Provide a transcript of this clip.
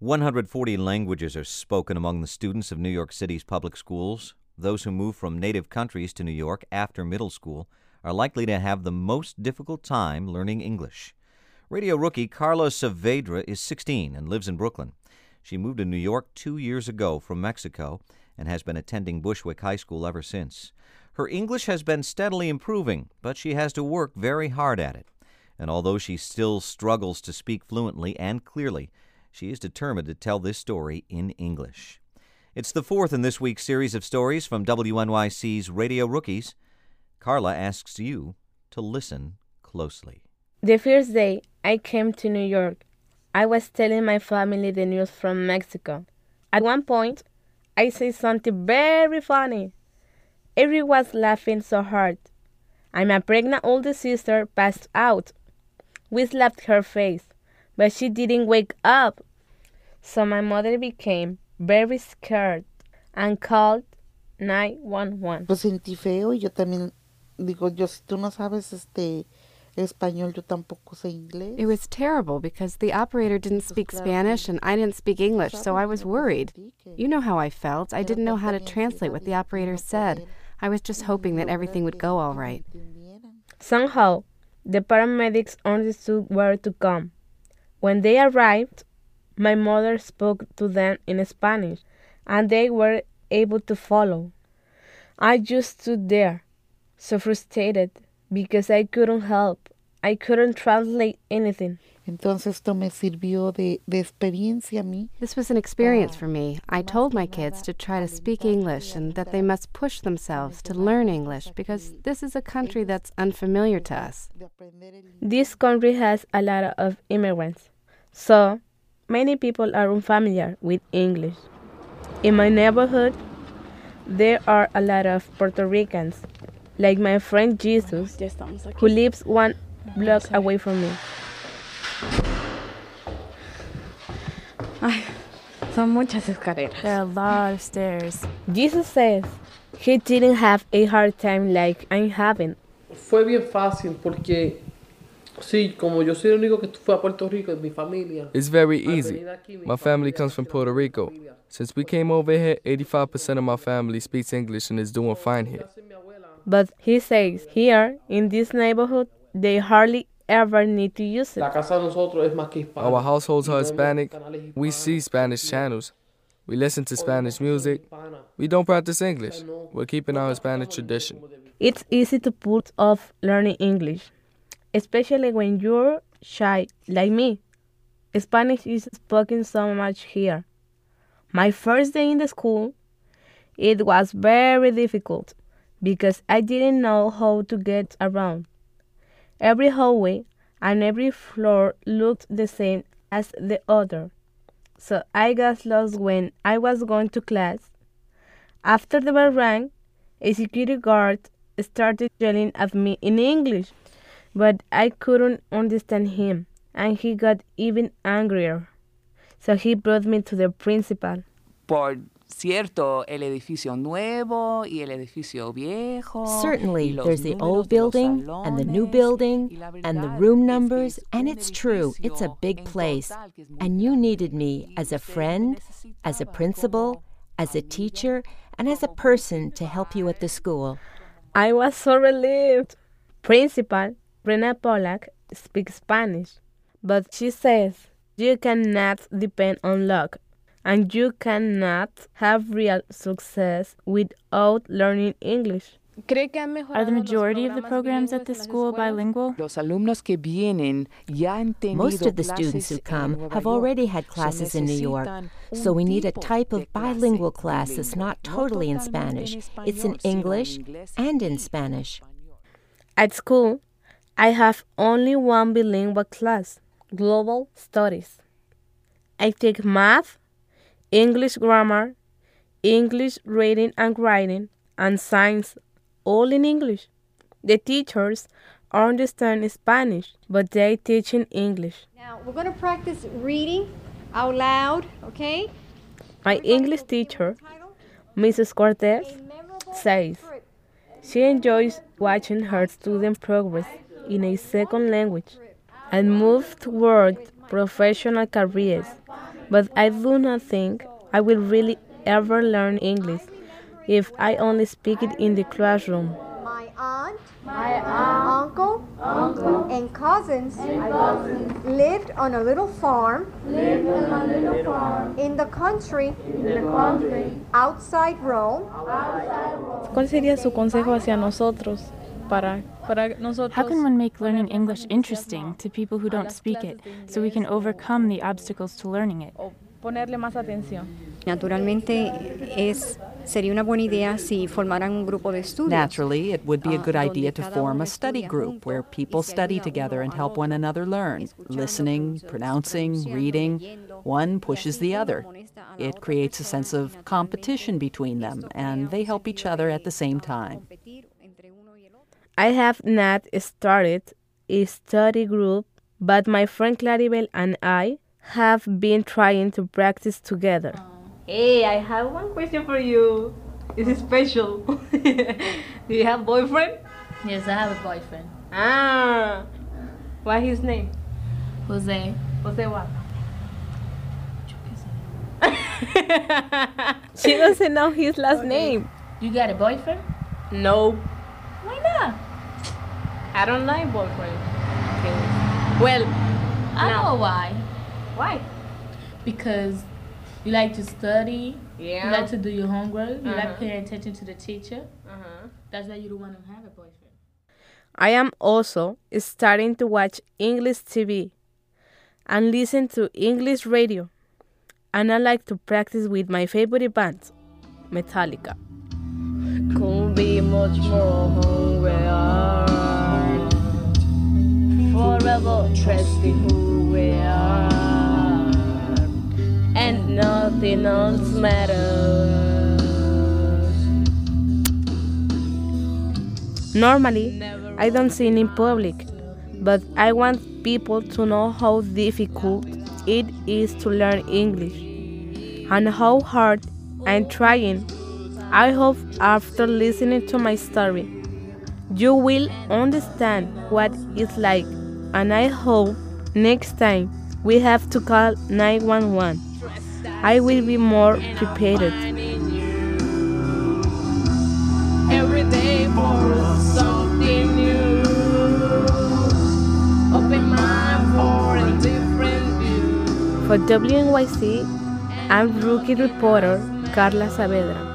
140 languages are spoken among the students of New York City's public schools. Those who move from native countries to New York after middle school are likely to have the most difficult time learning English. Radio rookie Karla Saavedra is 16 and lives in Brooklyn. She moved to New York two years ago from Mexico and has been attending Bushwick High School ever since. Her English has been steadily improving, but she has to work very hard at it. And although she still struggles to speak fluently and clearly, she is determined to tell this story in English. It's the fourth in this week's series of stories from WNYC's Radio Rookies. Karla asks you to listen closely. The first day I came to New York, I was telling my family the news from Mexico. At one point, I said something very funny. Everyone was laughing so hard. And my pregnant older sister passed out. We slapped her face, but she didn't wake up. So my mother became very scared and called 911. Lo sentí feo y yo también digo, yo si tú no sabes este español, yo tampoco sé inglés. It was terrible because the operator didn't speak Spanish and I didn't speak English, so I was worried. You know how I felt. I didn't know how to translate what the operator said. I was just hoping that everything would go all right. Somehow, the paramedics understood where to come. When they arrived, my mother spoke to them in Spanish, and they were able to follow. I just stood there, so frustrated, because I couldn't help. I couldn't translate anything. Entonces esto me sirvió de, de experiencia a mí. This was an experience ah. for me. I told my kids to try to speak English and that they must push themselves to learn English because this is a country that's unfamiliar to us. This country has a lot of immigrants, so many people are unfamiliar with English. In my neighborhood, there are a lot of Puerto Ricans, like my friend Jesus, who lives one block away from me. Ay, son muchas escaleras. There are a lot of stairs. Jesus says he didn't have a hard time like I'm having. Fue bien fácil porque sí, como yo soy el único que fue a Puerto Rico mi familia. It's very easy. My family comes from Puerto Rico. Since we came over here, 85% of my family speaks English and is doing fine here. But he says here in this neighborhood they hardly ever need to use it. La casa de nosotros es más que hispana. Our households are Hispanic. We see Spanish channels. We listen to Spanish music. We don't practice English. We're keeping our Hispanic tradition. It's easy to put off learning English, especially when you're shy like me. Spanish is spoken so much here. My first day in the school, it was very difficult because I didn't know how to get around. Every hallway and every floor looked the same as the other, so I got lost when I was going to class. After the bell rang, a security guard started yelling at me in English, but I couldn't understand him, and he got even angrier. So he brought me to the principal. Por cierto, el edificio nuevo y el edificio viejo. y Certainly, los there's the old de los building and the new building and the verdad room es que numbers, es and it's true, it's a big place. total que es muy And you needed me as a friend, as a principal, as a teacher, and as a person to help you at the school. I was so relieved. Principal Rena Pollack speaks Spanish, but she says you cannot depend on luck and you cannot have real success without learning English. Are the majority of the programs at this school bilingual? Los alumnos que vienen ya han tenido Most of the students who come have already had classes in New York, so we need a type of bilingual class that's not totally in Spanish. It's in español, sino en English and in Spanish. At school, I have only one bilingual class Global Studies. I take math, English grammar, English reading and writing, and science all in English. The teachers understand Spanish, but they teach in English. Now, we're going to practice reading out loud, okay? My English teacher, Mrs. Cortez, says she enjoys watching her students progress in a second language and move toward professional careers But I do not think I will really ever learn English if I only speak it in the classroom. My aunt, my aunt, uncle, uncle, and cousins, cousins lived on a little farm, lived on a little farm in the country, in the country, outside Rome. ¿Cuál sería su consejo hacia nosotros para para nosotros? How can one make learning English interesting to people who don't speak it so we can overcome the obstacles to learning it? Ponerle más atención. Naturalmente es sería una buena idea si formaran un grupo de estudios. Naturally, it would be a good idea to form a study group where people study together and help one another learn, listening, pronouncing, reading. One pushes the other. It creates a sense of competition between them, and they help each other at the same time. I have not started a study group, but my friend Claribel and I have been trying to practice together. Hey, I have one question for you. It's special. Do you have a boyfriend? Yes, I have a boyfriend. Ah, what his name? Jose. Jose what? she doesn't know his last okay. name. You got a boyfriend? No. Why not? I don't like boyfriend. Okay. Well, I no. know why. Why? Because you like to study. Yeah. You like to do your homework. You Uh-huh. like paying attention to the teacher. Uh-huh. That's why you don't want to have a boyfriend. I am also starting to watch English TV and listen to English radio. And I like to practice with my favorite band, Metallica. Could be much more who we are. Forever trusting who we are. And nothing else matters. Normally, I don't sing in public, but I want people to know how difficult it is to learn English and how hard I'm trying. I hope after listening to my story, you will understand what it's like, and I hope next time we have to call 911, I will be more prepared. Every day for something new. Open mind for a different view. For WNYC, I'm rookie reporter Karla Saavedra.